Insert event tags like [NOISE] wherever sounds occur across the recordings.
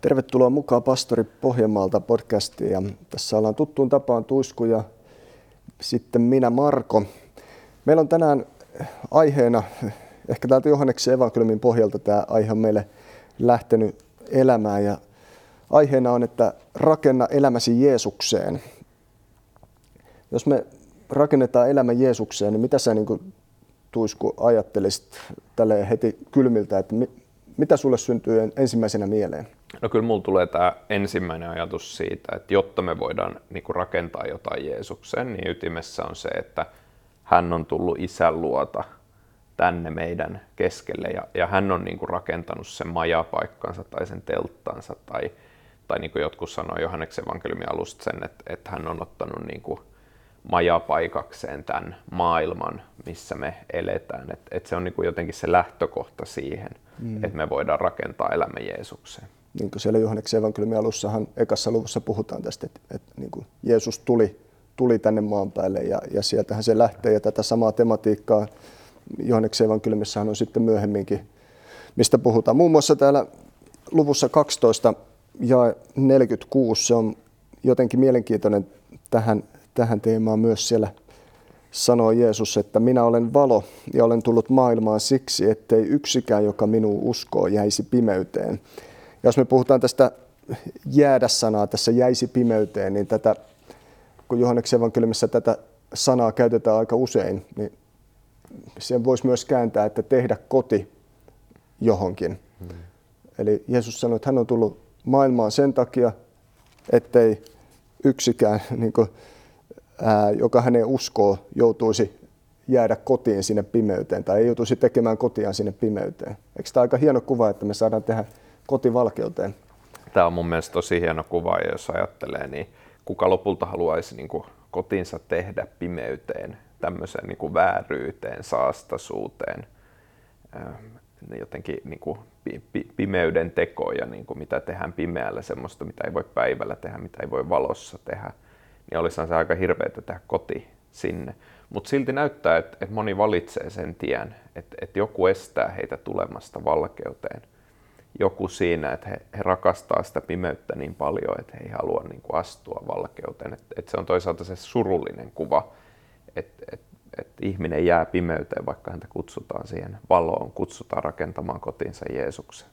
Tervetuloa mukaan Pastori Pohjanmaalta podcastiin. Ja tässä ollaan tuttuun tapaan Tuisku ja sitten minä Marko. Meillä on tänään aiheena, ehkä täältä Johanneksen evankeliumin pohjalta tämä aihe on meille lähtenyt elämään ja aiheena on, että rakenna elämäsi Jeesukseen. Jos me rakennetaan elämä Jeesukseen, niin mitä sä niin Tuisku ajattelisit tälle heti kylmiltä, että mitä sulle syntyy ensimmäisenä mieleen? No kyllä mulla tulee tämä ensimmäinen ajatus siitä, että jotta me voidaan niin kuin rakentaa jotain Jeesukseen, niin ytimessä on se, että hän on tullut isän luota tänne meidän keskelle ja, ja hän on niin kuin rakentanut sen majapaikkansa tai sen telttansa tai, tai niin kuin jotkut sanoo Johanneksen evankeliumin alusta sen, että, että hän on ottanut niin kuin majapaikakseen tämän maailman, missä me eletään. Et, et se on niin kuin jotenkin se lähtökohta siihen, mm. että me voidaan rakentaa elämä Jeesukseen. Niin kuin siellä Johanneksen evankeliumin alussahan ekassa luvussa puhutaan tästä, että, että niin kuin Jeesus tuli, tuli tänne maan päälle ja, ja sieltähän se lähtee ja tätä samaa tematiikkaa Johanneksen evankeliumissahan on sitten myöhemminkin, mistä puhutaan. Muun muassa täällä luvussa 12 ja 46 se on jotenkin mielenkiintoinen tähän tähän teemaan myös siellä sanoo Jeesus, että minä olen valo ja olen tullut maailmaan siksi, ettei yksikään, joka minuun uskoo, jäisi pimeyteen. Ja jos me puhutaan tästä jäädä-sanaa, tässä jäisi pimeyteen, niin tätä, kun Johanneksen evankeliumissa tätä sanaa käytetään aika usein, niin sen voisi myös kääntää, että tehdä koti johonkin. Hmm. Eli Jeesus sanoi, että hän on tullut maailmaan sen takia, ettei yksikään [LAUGHS] niin kuin, ää, joka hänen uskoo joutuisi jäädä kotiin sinne pimeyteen tai ei joutuisi tekemään kotiaan sinne pimeyteen. Eikö tämä aika hieno kuva, että me saadaan tehdä kotivalkeuteen? Tämä on mun mielestä tosi hieno kuva ja jos ajattelee, niin kuka lopulta haluaisi niin kuin kotinsa tehdä pimeyteen, tämmöiseen niin kuin vääryyteen, saastaisuuteen, jotenkin niin kuin pimeyden tekoja, niin kuin mitä tehdään pimeällä, semmoista, mitä ei voi päivällä tehdä, mitä ei voi valossa tehdä niin olisihan se aika hirveätä tehdä koti sinne. Mutta silti näyttää, että et moni valitsee sen tien, että et joku estää heitä tulemasta valkeuteen. Joku siinä, että he, he rakastaa sitä pimeyttä niin paljon, että he ei halua niin kuin astua valkeuteen. Et, et se on toisaalta se surullinen kuva, että et, et ihminen jää pimeyteen, vaikka häntä kutsutaan siihen valoon, kutsutaan rakentamaan kotinsa Jeesuksen.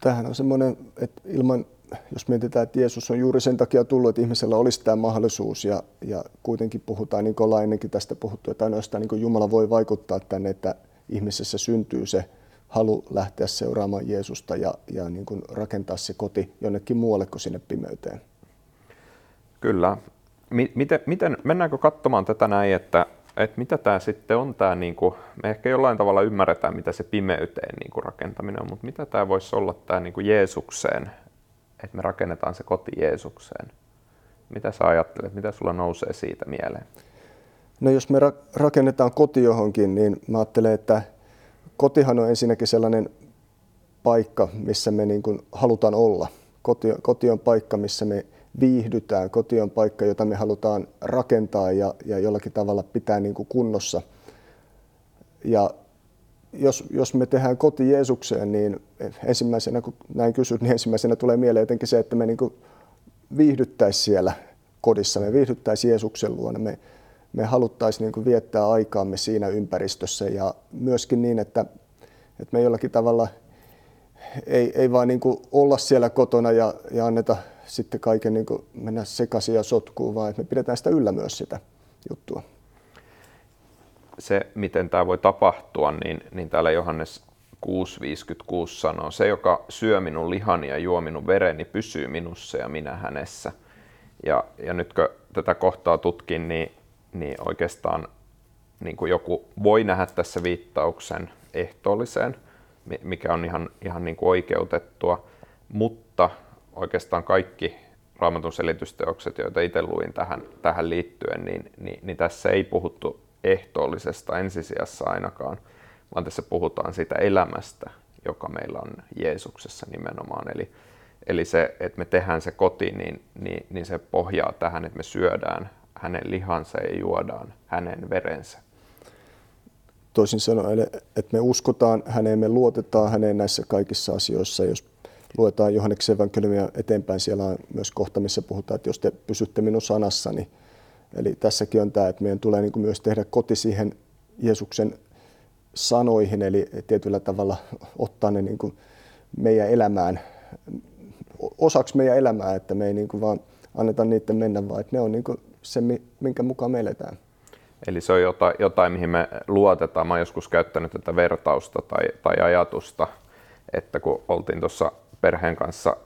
Tähän on semmoinen, että ilman jos mietitään, että Jeesus on juuri sen takia tullut, että ihmisellä olisi tämä mahdollisuus ja, ja kuitenkin puhutaan, niin kuin ollaan ennenkin tästä puhuttu, että ainoastaan niin kuin Jumala voi vaikuttaa tänne, että ihmisessä syntyy se halu lähteä seuraamaan Jeesusta ja, ja niin kuin rakentaa se koti jonnekin muualle kuin sinne pimeyteen. Kyllä. Miten, miten, mennäänkö katsomaan tätä näin, että, että mitä tämä sitten on tämä, niin kuin, me ehkä jollain tavalla ymmärretään, mitä se pimeyteen niin kuin rakentaminen on, mutta mitä tämä voisi olla tämä niin kuin Jeesukseen että me rakennetaan se koti Jeesukseen. Mitä sä ajattelet, mitä sulla nousee siitä mieleen? No jos me ra- rakennetaan koti johonkin, niin mä ajattelen, että kotihan on ensinnäkin sellainen paikka, missä me niin kuin halutaan olla. Koti, koti on paikka, missä me viihdytään. Koti on paikka, jota me halutaan rakentaa ja, ja jollakin tavalla pitää niin kuin kunnossa. Ja jos, jos me tehdään koti Jeesukseen, niin ensimmäisenä, kun näin kysyt, niin ensimmäisenä tulee mieleen jotenkin se, että me niin viihdyttäisiin siellä kodissa, me viihdyttäisiin Jeesuksen luona, me, me haluttaisiin niin viettää aikaamme siinä ympäristössä ja myöskin niin, että, että me jollakin tavalla ei, ei vaan niin olla siellä kotona ja, ja anneta sitten kaiken niin mennä sekaisin ja sotkuun, vaan että me pidetään sitä yllä myös sitä juttua se, miten tämä voi tapahtua, niin, niin täällä Johannes 6.56 sanoo, se, joka syö minun lihani ja juo minun vereni, pysyy minussa ja minä hänessä. Ja, ja nyt kun tätä kohtaa tutkin, niin, niin oikeastaan niin kuin joku voi nähdä tässä viittauksen ehtoolliseen, mikä on ihan, ihan niin kuin oikeutettua, mutta oikeastaan kaikki raamatun selitysteokset, joita itse luin tähän, tähän liittyen, niin, niin, niin tässä ei puhuttu ehtoollisesta ensisijassa ainakaan, vaan tässä puhutaan siitä elämästä, joka meillä on Jeesuksessa nimenomaan. Eli, eli se, että me tehdään se koti, niin, niin, niin se pohjaa tähän, että me syödään hänen lihansa ja juodaan hänen verensä. toisin sanoen, että me uskotaan häneen, me luotetaan häneen näissä kaikissa asioissa. Jos luetaan Johanneksen evankeliumia eteenpäin, siellä on myös kohta, missä puhutaan, että jos te pysytte minun sanassani. Eli tässäkin on tämä, että meidän tulee niin myös tehdä koti siihen Jeesuksen sanoihin, eli tietyllä tavalla ottaa ne niin kuin meidän elämään, osaksi meidän elämää, että me ei niin kuin vaan anneta niiden mennä, vaan että ne on niin kuin se, minkä mukaan me eletään. Eli se on jotain, jotain, mihin me luotetaan. Mä oon joskus käyttänyt tätä vertausta tai, tai ajatusta, että kun oltiin tuossa perheen kanssa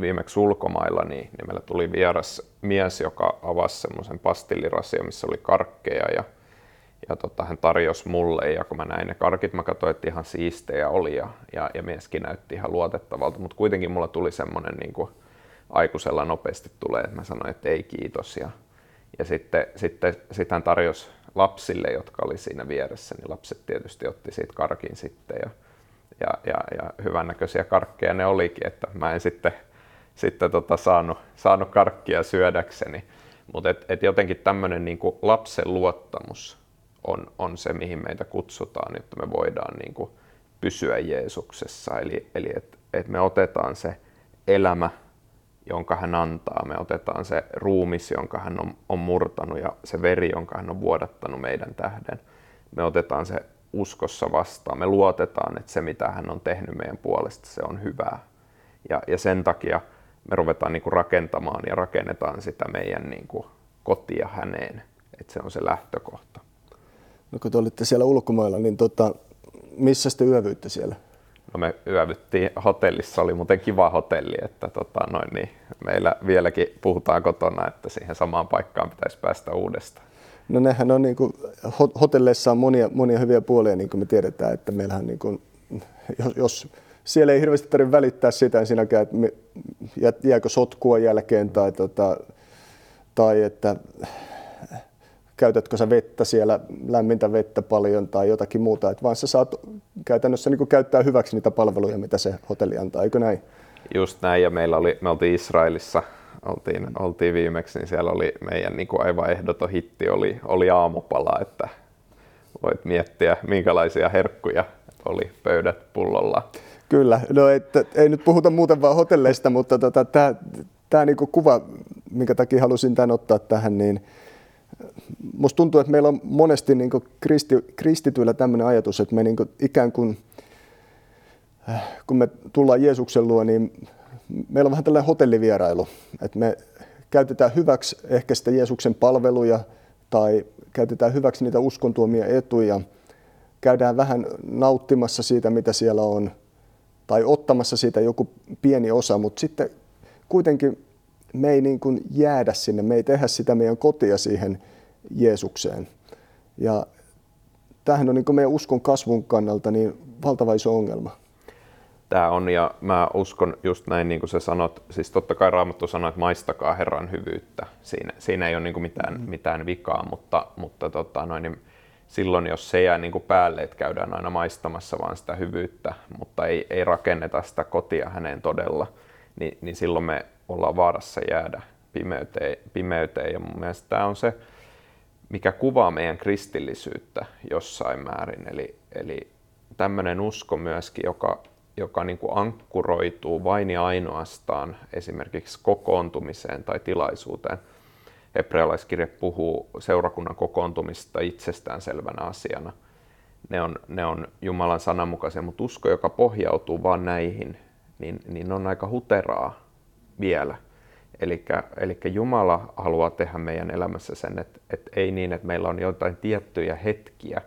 viimeksi ulkomailla, niin, niin meillä tuli vieras mies, joka avasi semmoisen pastillirasia, missä oli karkkeja ja, ja tota, hän tarjosi mulle. Ja kun mä näin ne karkit, mä katsoin, että ihan siistejä oli ja, ja, ja mieskin näytti ihan luotettavalta, mutta kuitenkin mulla tuli semmoinen niin kuin aikuisella nopeasti tulee, että mä sanoin, että ei kiitos. Ja, ja sitten, sitten, sitten hän tarjosi lapsille, jotka oli siinä vieressä, niin lapset tietysti otti siitä karkin sitten. Ja, ja, ja, ja hyvännäköisiä karkkeja ne olikin, että mä en sitten, sitten tota saanut, saanut karkkia syödäkseni. Mutta et, et jotenkin tämmöinen niinku lapsen luottamus on, on se, mihin meitä kutsutaan, että me voidaan niinku pysyä Jeesuksessa. Eli, eli että et me otetaan se elämä jonka hän antaa. Me otetaan se ruumis, jonka hän on, on murtanut ja se veri, jonka hän on vuodattanut meidän tähden. Me otetaan se uskossa vastaan. Me luotetaan, että se mitä hän on tehnyt meidän puolesta, se on hyvää. Ja, ja sen takia me ruvetaan niin kuin rakentamaan ja rakennetaan sitä meidän niin kuin kotia häneen. Että se on se lähtökohta. No kun te olitte siellä ulkomailla, niin tota, missä te yövyitte siellä? No me yövyttiin hotellissa, oli muuten kiva hotelli, että tota, noin, niin meillä vieläkin puhutaan kotona, että siihen samaan paikkaan pitäisi päästä uudestaan. No nehän on niin kuin, hotelleissa on monia, monia hyviä puolia, niin kuin me tiedetään, että meillähän niin kuin, jos, jos siellä ei hirveästi tarvitse välittää sitä sinäkään, että me, jääkö sotkua jälkeen tai, tota, tai että käytätkö sä vettä siellä, lämmintä vettä paljon tai jotakin muuta, että vaan sä saat käytännössä niin käyttää hyväksi niitä palveluja, mitä se hotelli antaa, eikö näin? Just näin, ja meillä oli, me oltiin Israelissa, oltiin, oltiin viimeksi, niin siellä oli meidän niin aivan ehdoton hitti, oli, oli aamupala, että voit miettiä, minkälaisia herkkuja oli pöydät pullolla. Kyllä, no että, ei nyt puhuta muuten vaan hotelleista, mutta tota, tämä niinku kuva, minkä takia halusin tämän ottaa tähän, niin musta tuntuu, että meillä on monesti niin kristi, kristityillä tämmöinen ajatus, että me niin ikään kuin, äh, kun me tullaan Jeesuksen luo, niin meillä on vähän tällainen hotellivierailu, että me käytetään hyväksi ehkä sitä Jeesuksen palveluja tai käytetään hyväksi niitä uskon tuomia etuja, käydään vähän nauttimassa siitä, mitä siellä on, tai ottamassa siitä joku pieni osa, mutta sitten kuitenkin me ei niin kuin jäädä sinne, me ei tehdä sitä meidän kotia siihen Jeesukseen. Ja tämähän on niin kuin meidän uskon kasvun kannalta niin valtava iso ongelma. Tämä on, ja mä uskon just näin, niin kuin sä sanot, siis totta kai Raamattu sanoo, että maistakaa Herran hyvyyttä. Siinä, siinä ei ole niin kuin mitään, mitään vikaa, mutta, mutta tota, noin, niin silloin jos se jää niin kuin päälle, että käydään aina maistamassa vaan sitä hyvyyttä, mutta ei, ei rakenneta sitä kotia häneen todella, niin, niin silloin me ollaan vaarassa jäädä pimeyteen, pimeyteen. Ja mun mielestä tämä on se, mikä kuvaa meidän kristillisyyttä jossain määrin. Eli, eli tämmöinen usko myöskin, joka, joka niin kuin ankkuroituu vain ja ainoastaan esimerkiksi kokoontumiseen tai tilaisuuteen. Hebrealaiskirje puhuu seurakunnan kokoontumista itsestäänselvänä asiana. Ne on, ne on Jumalan sananmukaisia, mutta usko, joka pohjautuu vain näihin, niin, niin on aika huteraa vielä. Eli Jumala haluaa tehdä meidän elämässä sen, että, että ei niin, että meillä on jotain tiettyjä hetkiä,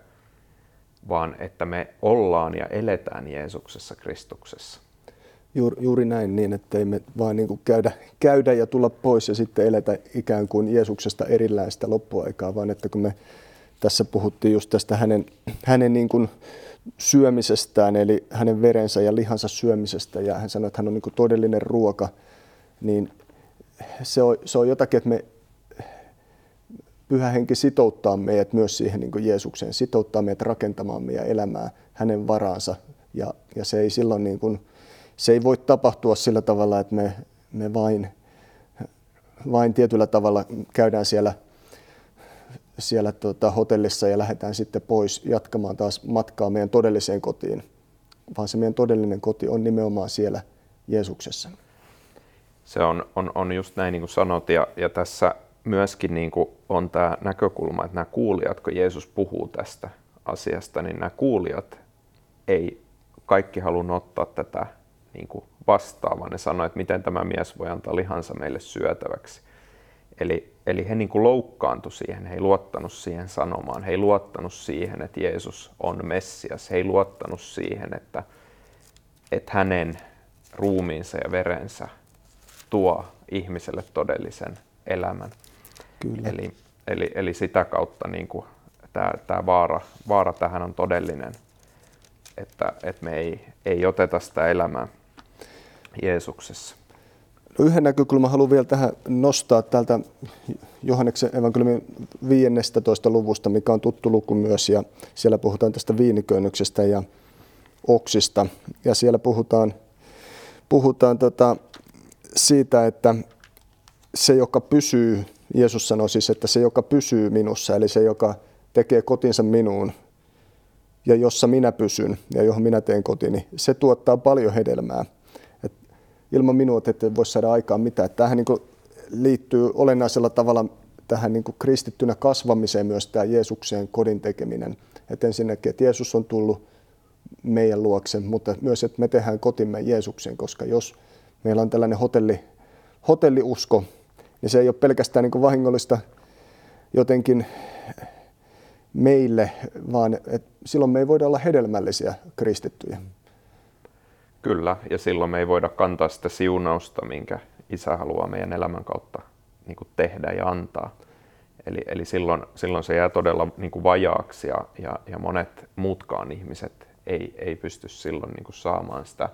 vaan että me ollaan ja eletään Jeesuksessa Kristuksessa. Juuri, juuri näin, niin että ei me vaan niin kuin käydä, käydä ja tulla pois ja sitten eletä ikään kuin Jeesuksesta erillään sitä loppuaikaa, vaan että kun me tässä puhuttiin just tästä hänen, hänen niin kuin syömisestään, eli hänen verensä ja lihansa syömisestä, ja hän sanoi, että hän on niin kuin todellinen ruoka, niin se on, se on jotakin, että me pyhä henki sitouttaa meidät myös siihen niin Jeesukseen, sitouttaa meidät rakentamaan meidän elämää hänen varaansa. Ja, ja se ei silloin niin kuin, se ei voi tapahtua sillä tavalla, että me, me vain, vain tietyllä tavalla käydään siellä siellä tota, hotellissa ja lähdetään sitten pois jatkamaan taas matkaa meidän todelliseen kotiin, vaan se meidän todellinen koti on nimenomaan siellä Jeesuksessa. Se on, on, on just näin niin kuin sanot ja, ja tässä myöskin niin kuin on tämä näkökulma, että nämä kuulijat, kun Jeesus puhuu tästä asiasta, niin nämä kuulijat ei kaikki halunnut ottaa tätä niin kuin vastaan, vaan ne sanoi, että miten tämä mies voi antaa lihansa meille syötäväksi. Eli, eli he niin kuin loukkaantui siihen, he ei luottanut siihen sanomaan, he ei luottanut siihen, että Jeesus on Messias, he ei luottanut siihen, että, että hänen ruumiinsa ja verensä tuo ihmiselle todellisen elämän. Kyllä. Eli, eli, eli sitä kautta niin kuin, tämä, tämä vaara, vaara tähän on todellinen, että, että me ei, ei oteta sitä elämää Jeesuksessa. No yhden näkökulman haluan vielä tähän nostaa täältä Johanneksen evankeliumin 15. luvusta, mikä on tuttu luku myös, ja siellä puhutaan tästä viiniköynnyksestä ja oksista. Ja siellä puhutaan, puhutaan tota siitä, että se, joka pysyy, Jeesus sanoi siis, että se, joka pysyy minussa, eli se, joka tekee kotinsa minuun, ja jossa minä pysyn ja johon minä teen kotini, se tuottaa paljon hedelmää ilman minua te ette voi saada aikaan mitään. Tähän niin liittyy olennaisella tavalla tähän niin kristittynä kasvamiseen myös tämä Jeesukseen kodin tekeminen. Että ensinnäkin, että Jeesus on tullut meidän luokse, mutta myös, että me tehdään kotimme Jeesuksen, koska jos meillä on tällainen hotelli, hotelliusko, niin se ei ole pelkästään niin vahingollista jotenkin meille, vaan että silloin me ei voida olla hedelmällisiä kristittyjä. Kyllä, ja silloin me ei voida kantaa sitä siunausta, minkä isä haluaa meidän elämän kautta niin kuin tehdä ja antaa. Eli, eli silloin, silloin se jää todella niin kuin vajaaksi ja, ja, ja monet muutkaan ihmiset ei, ei pysty silloin niin kuin saamaan sitä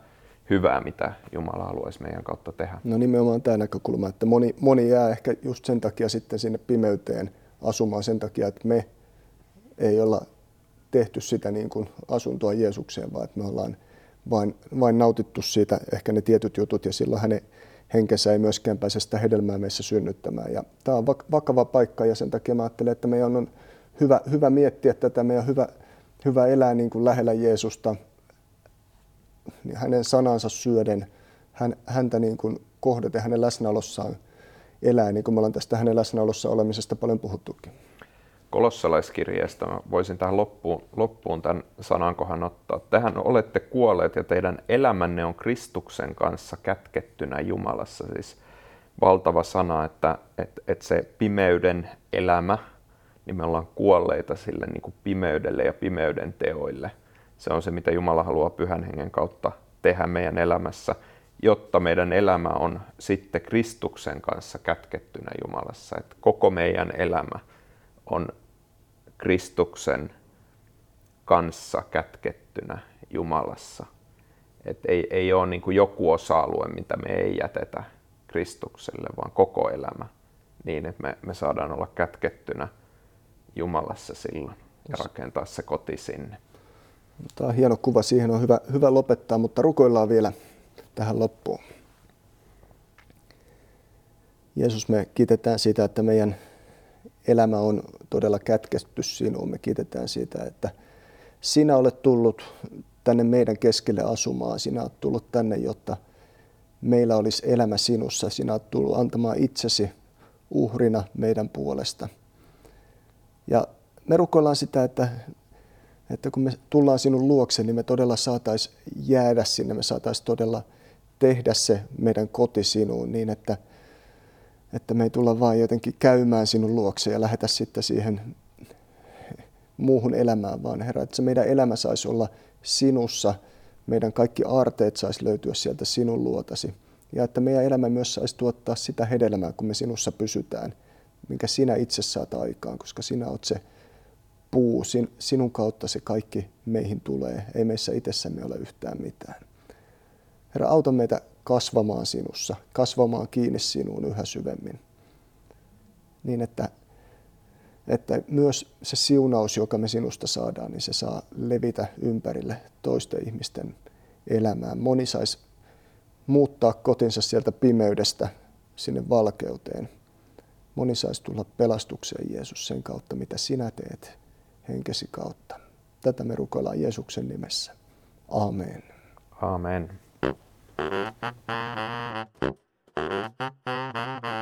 hyvää, mitä Jumala haluaisi meidän kautta tehdä. No nimenomaan tämä näkökulma, että moni, moni jää ehkä just sen takia sitten sinne pimeyteen asumaan sen takia, että me ei olla tehty sitä niin kuin asuntoa Jeesukseen, vaan että me ollaan vain, vain nautittu siitä ehkä ne tietyt jutut ja silloin hänen henkensä ei myöskään pääse sitä hedelmää meissä synnyttämään. Ja tämä on vakava paikka ja sen takia mä ajattelen, että meidän on hyvä, hyvä miettiä tätä, meidän on hyvä, hyvä elää niin kuin lähellä Jeesusta, niin hänen sanansa syöden, hän, häntä niin kuin kohdaten, hänen läsnäolossaan elää, niin kuin me ollaan tästä hänen läsnäolossa olemisesta paljon puhuttukin kolossalaiskirjeestä mä voisin tähän loppuun, loppuun tämän sanankohan ottaa. Tähän olette kuolleet ja teidän elämänne on Kristuksen kanssa kätkettynä Jumalassa. Siis valtava sana, että, että, että se pimeyden elämä, niin me ollaan kuolleita sille niin kuin pimeydelle ja pimeyden teoille. Se on se, mitä Jumala haluaa pyhän hengen kautta tehdä meidän elämässä, jotta meidän elämä on sitten Kristuksen kanssa kätkettynä Jumalassa. Että koko meidän elämä on Kristuksen kanssa kätkettynä Jumalassa. Et ei, ei ole niin kuin joku osa-alue, mitä me ei jätetä Kristukselle, vaan koko elämä niin, että me, me saadaan olla kätkettynä Jumalassa silloin ja rakentaa se koti sinne. Tämä on hieno kuva, siihen on hyvä, hyvä lopettaa, mutta rukoillaan vielä tähän loppuun. Jeesus, me kiitetään siitä, että meidän elämä on todella kätketty sinuun. Me kiitetään siitä, että sinä olet tullut tänne meidän keskelle asumaan. Sinä olet tullut tänne, jotta meillä olisi elämä sinussa. Sinä olet tullut antamaan itsesi uhrina meidän puolesta. Ja me rukoillaan sitä, että, että kun me tullaan sinun luokse, niin me todella saataisiin jäädä sinne, me saataisiin todella tehdä se meidän koti sinuun niin, että – että me ei tulla vain jotenkin käymään sinun luokse ja lähetä sitten siihen muuhun elämään, vaan Herra, että se meidän elämä saisi olla sinussa, meidän kaikki aarteet saisi löytyä sieltä sinun luotasi. Ja että meidän elämä myös saisi tuottaa sitä hedelmää, kun me sinussa pysytään, minkä sinä itse saat aikaan, koska sinä olet se puu, sinun kautta se kaikki meihin tulee. Ei meissä itsessämme ole yhtään mitään. Herra, auta meitä kasvamaan sinussa, kasvamaan kiinni sinuun yhä syvemmin. Niin että, että myös se siunaus, joka me sinusta saadaan, niin se saa levitä ympärille toisten ihmisten elämään. Moni saisi muuttaa kotinsa sieltä pimeydestä sinne valkeuteen. moni saisi tulla pelastukseen Jeesus sen kautta, mitä sinä teet henkesi kautta. Tätä me rukoillaan Jeesuksen nimessä. Amen. Amen. Thank you.